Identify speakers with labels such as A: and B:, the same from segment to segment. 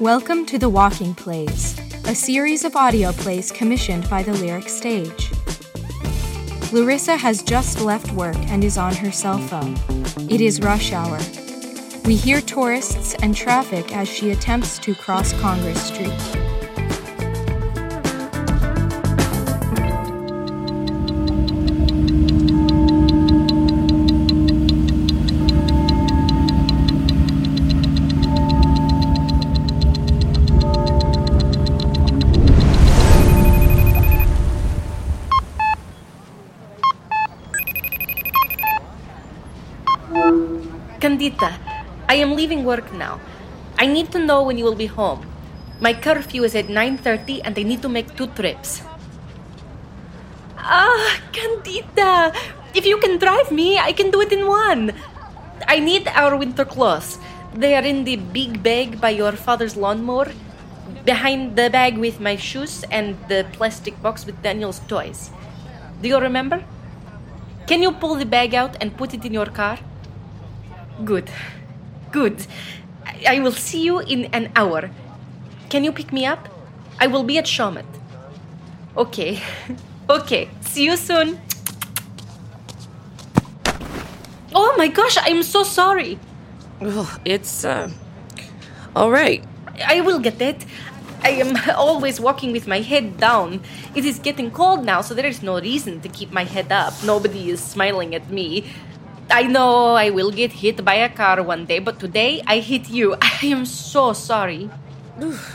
A: Welcome to The Walking Plays, a series of audio plays commissioned by the Lyric Stage. Larysa has just left work and is on her cell phone. It is rush hour. We hear tourists and traffic as she attempts to cross Congress Street.
B: Candita, I am leaving work now. I need to know when you will be home. My curfew is at 9:30 and I need to make two trips. Ah, Candita, if you can drive me, I can do it in one. I need our winter clothes. They are in the big bag by your father's lawnmower, behind the bag with my shoes and the plastic box with Daniel's toys. Do you remember? Can you pull the bag out and put it in your car? Good. Good. I will see you in an hour. Can you pick me up? I will be at Shawmut. Okay. Okay. See you soon. Oh my gosh, I'm so sorry.
C: Ugh, it's, uh. Alright.
B: I will get it. I am always walking with my head down. It is getting cold now, so there is no reason to keep my head up. Nobody is smiling at me. I know I will get hit by a car one day, but today I hit you. I am so sorry.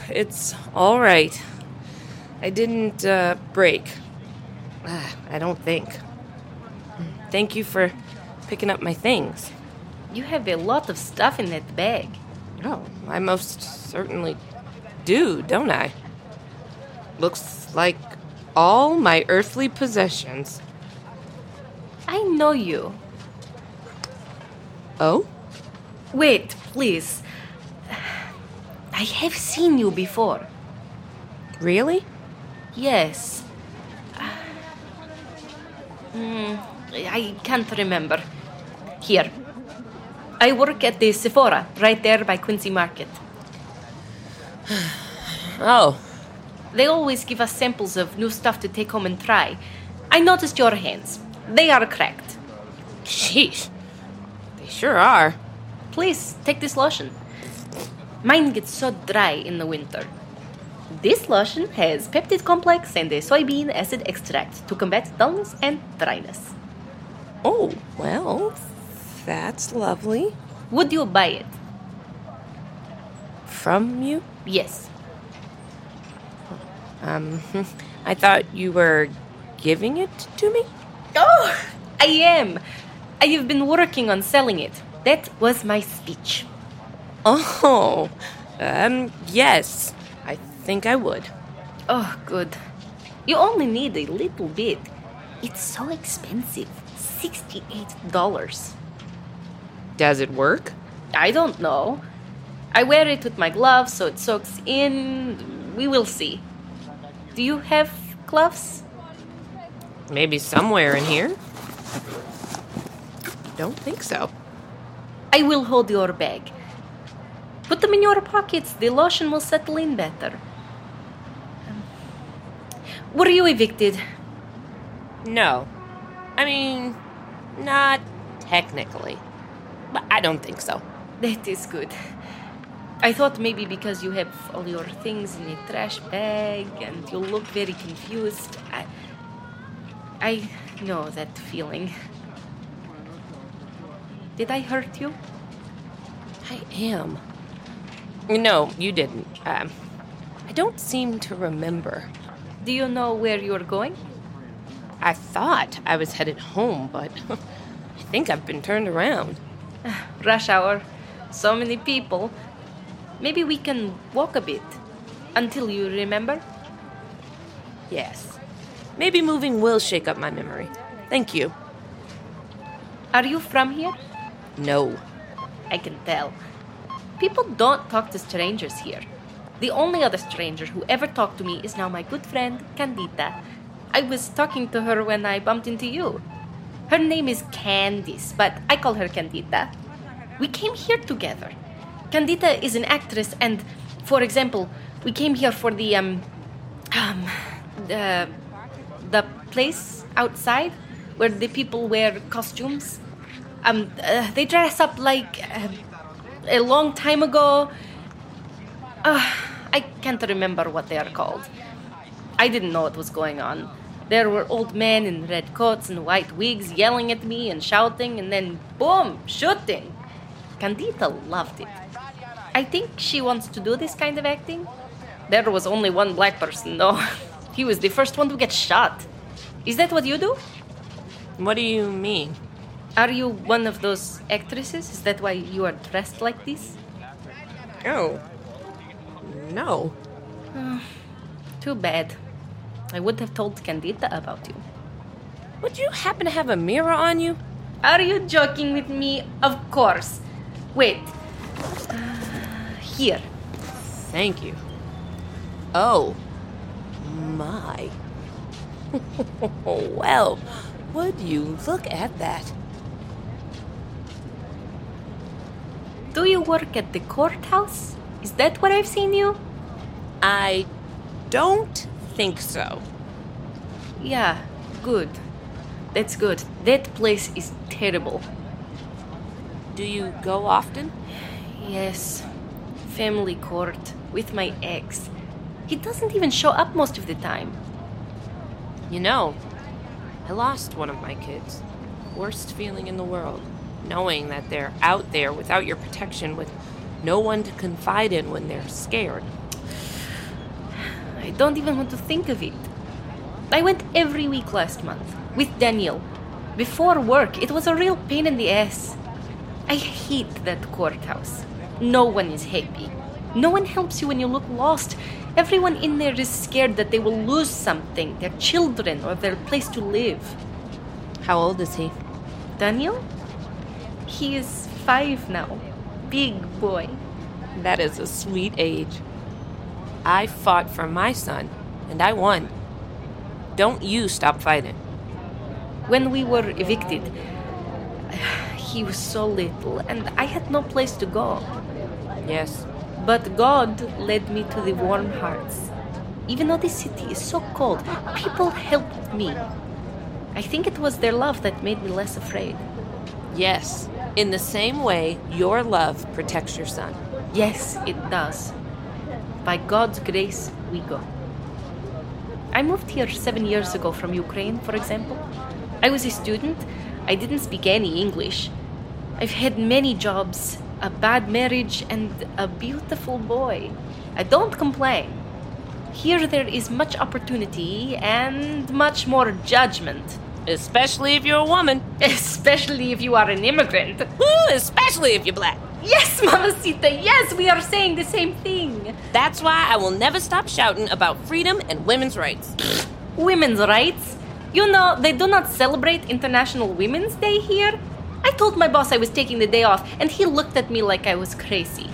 C: It's alright. I didn't, uh, break. Ah, I don't think. Thank you for picking up my things.
B: You have a lot of stuff in that bag.
C: Oh, I most certainly do, don't I? Looks like all my earthly possessions.
B: I know you.
C: Oh?
B: Wait, please. I have seen you before.
C: Really?
B: Yes. Hmm, I can't remember. Here. I work at the Sephora, right there by Quincy Market.
C: Oh,
B: They always give us samples of new stuff to take home and try. I noticed your hands. They are cracked.
C: sheesh. Sure are.
B: Please take this lotion. Mine gets so dry in the winter. This lotion has peptide complex and a soybean acid extract to combat dullness and dryness.
C: Oh, well, that's lovely.
B: Would you buy it?
C: From you?
B: Yes.
C: Um, I thought you were giving it to me?
B: Oh, I am. I have been working on selling it. That was my speech.
C: Oh, um, yes. I think I would.
B: Oh, good. You only need a little bit. It's so expensive $68.
C: Does it work?
B: I don't know. I wear it with my gloves so it soaks in. We will see. Do you have gloves?
C: Maybe somewhere in here? Don't think so.
B: I will hold your bag. Put them in your pockets. The lotion will settle in better. Um, Were you evicted?
C: No. I mean, not technically. But I don't think so.
B: That is good. I thought maybe because you have all your things in a trash bag and you look very confused. I, I know that feeling. Did I hurt you?
C: I am. No, you didn't. Um, I don't seem to remember.
B: Do you know where you're going?
C: I thought I was headed home, but I think I've been turned around.
B: Rush hour. So many people. Maybe we can walk a bit until you remember.
C: Yes. Maybe moving will shake up my memory. Thank you.
B: Are you from here?
C: No.
B: I can tell. People don't talk to strangers here. The only other stranger who ever talked to me is now my good friend, Candita. I was talking to her when I bumped into you. Her name is Candice, but I call her Candita. We came here together. Candita is an actress, and For example, we came here for the um, um, the the place outside where the people wear costumes. Um, uh, they dress up like uh, a long time ago. Uh, I can't remember what they are called. I didn't know what was going on. There were old men in red coats and white wigs yelling at me and shouting, and then boom, shooting. Candita loved it. I think she wants to do this kind of acting. There was only one black person, though. he was the first one to get shot. Is that what you do?
C: What do you mean?
B: Are you one of those actresses? Is that why you are dressed like this?
C: Oh. No.
B: Too bad. I would have told Candita about you.
C: Would you happen to have a mirror on you?
B: Are you joking with me? Of course. Wait. Uh, here.
C: Thank you. Oh. My. well, would you look at that?
B: Do you work at the courthouse? Is that where I've seen you?
C: I don't think so.
B: Yeah, good. That's good. That place is terrible.
C: Do you go often?
B: Yes. Family court with my ex. He doesn't even show up most of the time.
C: You know, I lost one of my kids. Worst feeling in the world. Knowing that they're out there without your protection with no one to confide in when they're scared.
B: I don't even want to think of it. I went every week last month with Daniel. Before work, it was a real pain in the ass. I hate that courthouse. No one is happy. No one helps you when you look lost. Everyone in there is scared that they will lose something their children or their place to live.
C: How old is he?
B: Daniel? He is five now. Big boy.
C: That is a sweet age. I fought for my son, and I won. Don't you stop fighting.
B: When we were evicted, he was so little, and I had no place to go.
C: Yes,
B: But God led me to the warm hearts. Even though the city is so cold, people helped me. I think it was their love that made me less afraid.
C: yes. In the same way, your love protects your son.
B: Yes, it does. By God's grace, we go. I moved here seven years ago from Ukraine, for example. I was a student. I didn't speak any English. I've had many jobs, a bad marriage, and a beautiful boy. I don't complain. Here there is much opportunity and much more judgment,
C: Especially if you're a woman.
B: especially if you are an immigrant.
C: Woo, especially if you're black.
B: Yes, Mamacita, yes, we are saying the same thing.
C: That's why I will never stop shouting about freedom and women's rights.
B: Women's rights? You know, they do not celebrate International Women's Day here. I told my boss I was taking the day off, and he looked at me like I was crazy.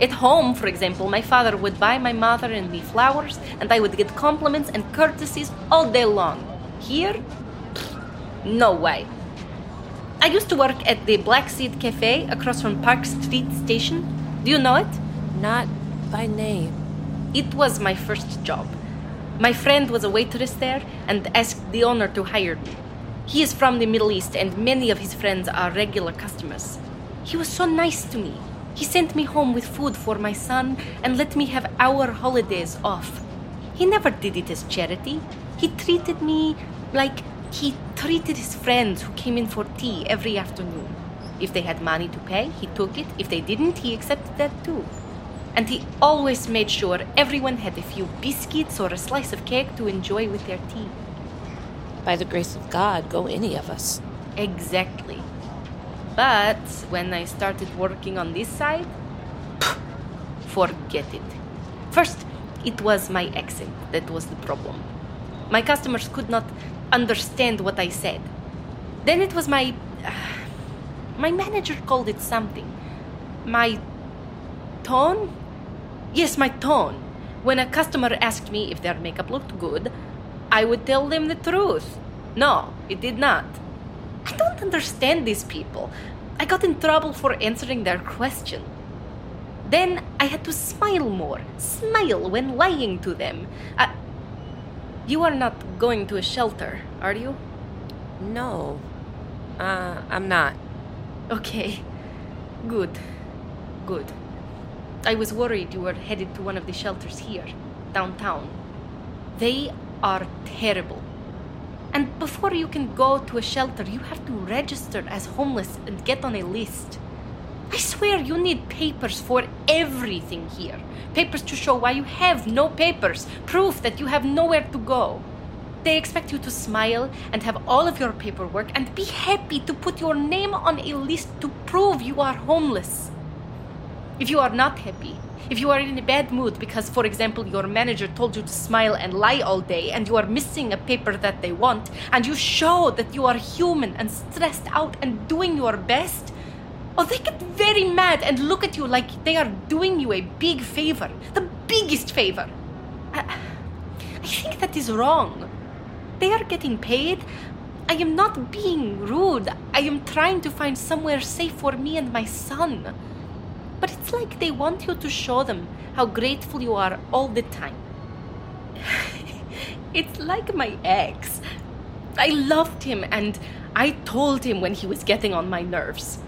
B: At home, for example, my father would buy my mother and me flowers, and I would get compliments and courtesies all day long. Here? No way. I used to work at the Black Seed Cafe across from Park Street Station. Do you know it?
C: Not by name.
B: It was my first job. My friend was a waitress there and asked the owner to hire me. He is from the Middle East and many of his friends are regular customers. He was so nice to me. He sent me home with food for my son and let me have our holidays off. He never did it as charity. He treated me like he treated his friends who came in for tea every afternoon. If they had money to pay, he took it. If they didn't, he accepted that too. And he always made sure everyone had a few biscuits or a slice of cake to enjoy with their tea.
C: By the grace of God, go any of us.
B: Exactly. But when I started working on this side, forget it. First, it was my accent that was the problem. My customers could not understand what I said. Then it was my. my manager called it something. My tone? Yes, my tone. When a customer asked me if their makeup looked good, I would tell them the truth. No, it did not. I don't understand these people. I got in trouble for answering their question. Then I had to smile more. Smile when lying to them. Uh, you are not going to a shelter, are you?
C: No. Uh, I'm not.
B: Okay. Good. Good. I was worried you were headed to one of the shelters here, downtown. They are terrible. And before you can go to a shelter, you have to register as homeless and get on a list. I swear you need papers for everything here. Papers to show why you have no papers, proof that you have nowhere to go. They expect you to smile and have all of your paperwork and be happy to put your name on a list to prove you are homeless. If you are not happy, if you are in a bad mood because, for example, your manager told you to smile and lie all day and you are missing a paper that they want, and you show that you are human and stressed out and doing your best, oh, they get very mad and look at you like they are doing you a big favor, the biggest favor. I, I think that is wrong. They are getting paid. I am not being rude. I am trying to find somewhere safe for me and my son. But it's like they want you to show them how grateful you are all the time. it's like my ex. I loved him and I told him when he was getting on my nerves.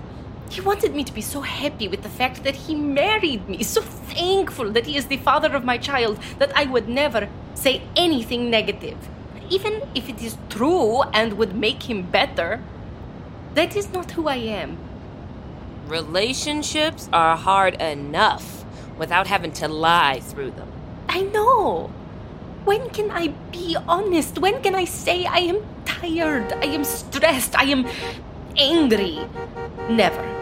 B: He wanted me to be so happy with the fact that he married me, so thankful that he is the father of my child, that I would never say anything negative. Even if it is true and would make him better, that is not who I am.
C: Relationships are hard enough without having to lie through them.
B: I know. When can I be honest? When can I say I am tired? I am stressed? I am angry? Never.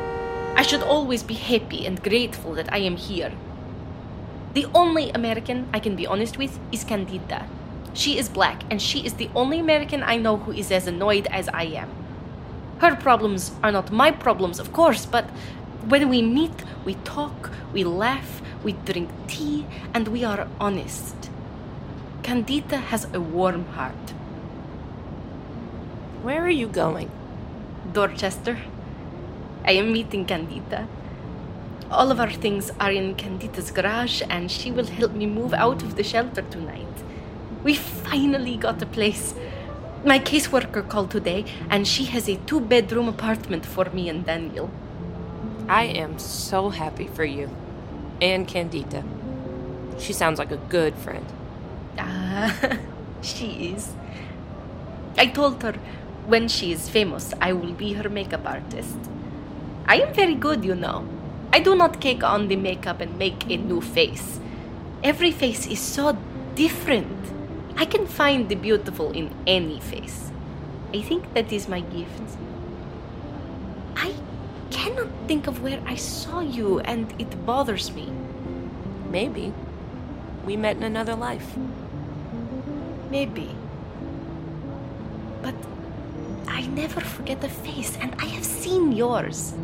B: I should always be happy and grateful that I am here. The only American I can be honest with is Candita. She is black, and she is the only American I know who is as annoyed as I am. Her problems are not my problems, of course, but when we meet, we talk, we laugh, we drink tea, and we are honest. Candita has a warm heart.
C: Where are you going?
B: Dorchester. I am meeting Candita. All of our things are in Candita's garage, and she will help me move out of the shelter tonight. We finally got a place. My caseworker called today, and she has a two bedroom apartment for me and Daniel.
C: I am so happy for you. And Candita. She sounds like a good friend.
B: Ah, she is. I told her when she is famous, I will be her makeup artist. I am very good, you know. I do not cake on the makeup and make a new face. Every face is so different. I can find the beautiful in any face. I think that is my gift. I cannot think of where I saw you, and it bothers me.
C: Maybe. We met in another life.
B: Maybe. But I never forget a face, and I have seen yours.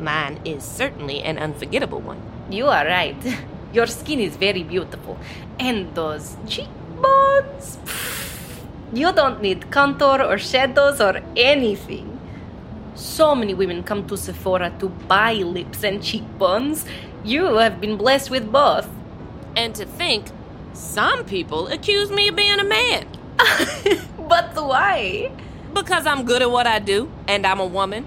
C: Mine is certainly an unforgettable one.
B: You are right. Your skin is very beautiful. And those cheekbones. You don't need contour or shadows or anything. So many women come to Sephora to buy lips and cheekbones. You have been blessed with both.
C: And to think, some people accuse me of being a man.
B: but why?
C: Because I'm good at what I do, and I'm a woman.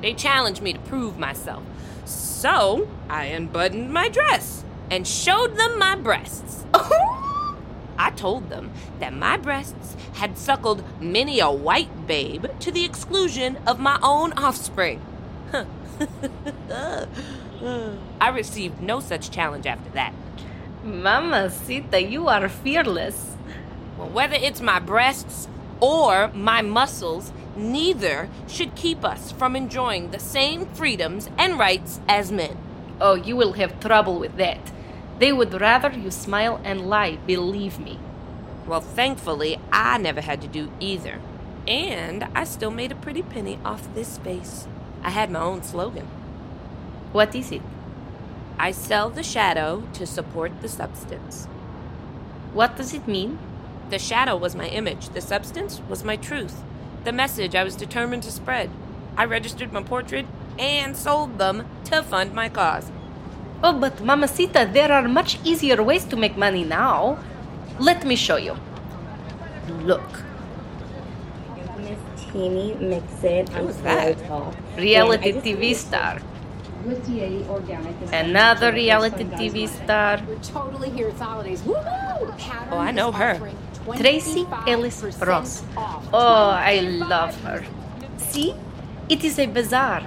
C: They challenged me to prove myself. So I unbuttoned my dress and showed them my breasts. I told them that my breasts had suckled many a white babe to the exclusion of my own offspring. I received no such challenge after that.
B: Mamacita, you are fearless.
C: Well, whether it's my breasts or my muscles, neither should keep us from enjoying the same freedoms and rights as men.
B: Oh, you will have trouble with that. They would rather you smile and lie, believe me.
C: Well, thankfully, I never had to do either. And I still made a pretty penny off this space. I had my own slogan.
B: What is it?
C: I sell the shadow to support the substance.
B: What does it mean?
C: The shadow was my image, the substance was my truth, the message I was determined to spread. I registered my portrait and sold them to fund my cause.
B: Oh, but Mamacita, there are much easier ways to make money now. Let me show you. Look.
D: Miss Teeny Mixit. I'm
C: Who's that?
B: Reality
D: Yeah,
B: TV star.
E: USDA organic. is
B: Another reality TV star.
E: We're totally here. It's holidays. Woo! Pattern
C: Oh, I know
E: is
C: her.
B: Tracee Ellis
E: 25%
B: Ross. Oh, I love her. See? It is a bazaar.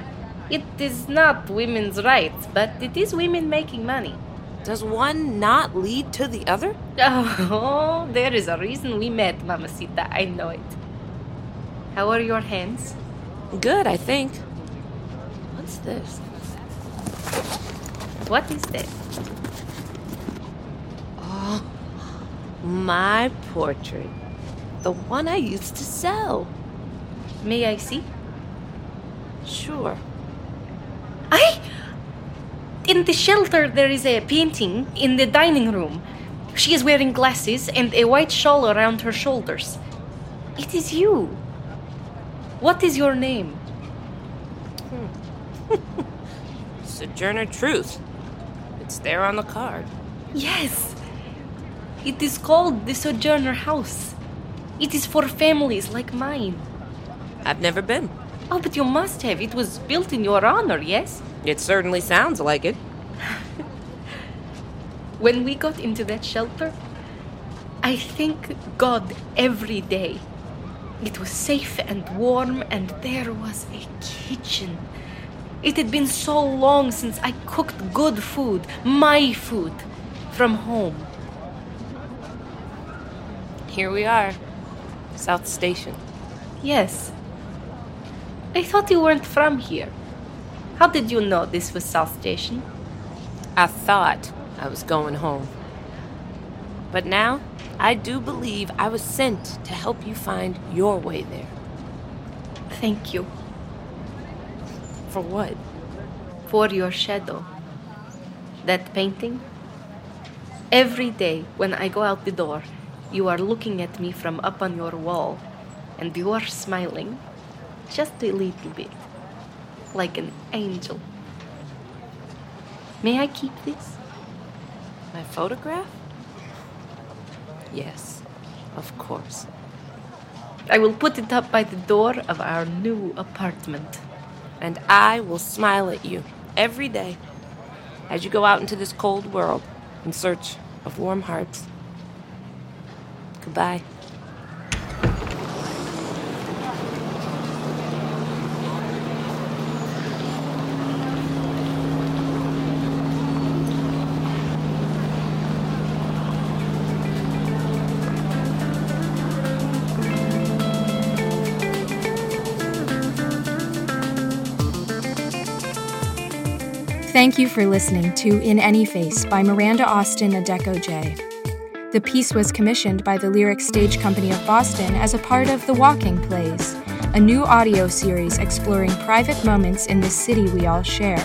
B: It is not women's rights, but it is women making money.
C: Does one not lead to the other?
B: Oh, there is a reason we met, Mamacita. I know it. How are your hands?
C: Good, I think. What's this?
B: What is that?
C: Oh, my portrait. The one I used to sell.
B: May I see?
C: Sure.
B: I. In the shelter, there is a painting in the dining room. She is wearing glasses and a white shawl around her shoulders. It is you. What is your name? Hmm.
C: Sojourner Truth. It's there on the card.
B: Yes. It is called the Sojourner House. It is for families like mine.
C: I've never been.
B: Oh, but you must have. It was built in your honor, yes?
C: It certainly sounds like it.
B: When we got into that shelter, I thank God every day. It was safe and warm, and there was a kitchen. It had been so long since I cooked good food, my food, from home.
C: Here we are. South Station.
B: Yes. I thought you weren't from here. How did you know this was South Station?
C: I thought I was going home. But now, I do believe I was sent to help you find your way there.
B: Thank you
C: For what?
B: for your shadow. That painting? Every day when I go out the door, you are looking at me from up on your wall, and you are smiling just a little bit, like an angel. May I keep this?
C: My photograph? Yes, of course.
B: I will put it up by the door of our new apartment.
C: And I will smile at you every day as you go out into this cold world in search of warm hearts. Goodbye.
A: Thank you for listening to In Any Face by Miranda Austen Adekoje The piece was commissioned by the Lyric Stage Company of Boston as a part of The Walking Plays, a new audio series exploring private moments in the city we all share.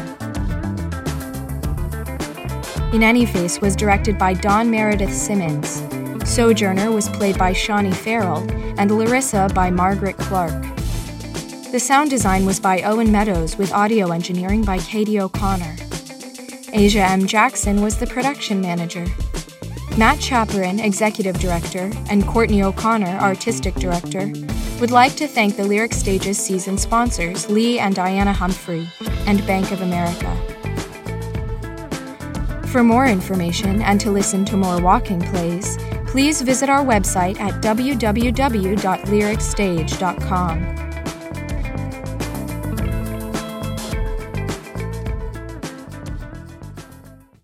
A: In Any Face was directed by Dawn Meredith Simmons. Sojourner was played by Shani Farrell, and Larysa by Margaret Clark. The sound design was by Owen Meadows with audio engineering by Katie O'Connor. Aja M. Jackson was the production manager. Matt Chapuran, executive director, and Courtney O'Connor, artistic director, would like to thank the Lyric Stages season sponsors Lee and Diana Humphrey and Bank of America. For more information and to listen to more walking plays, please visit our website at www.lyricstage.com.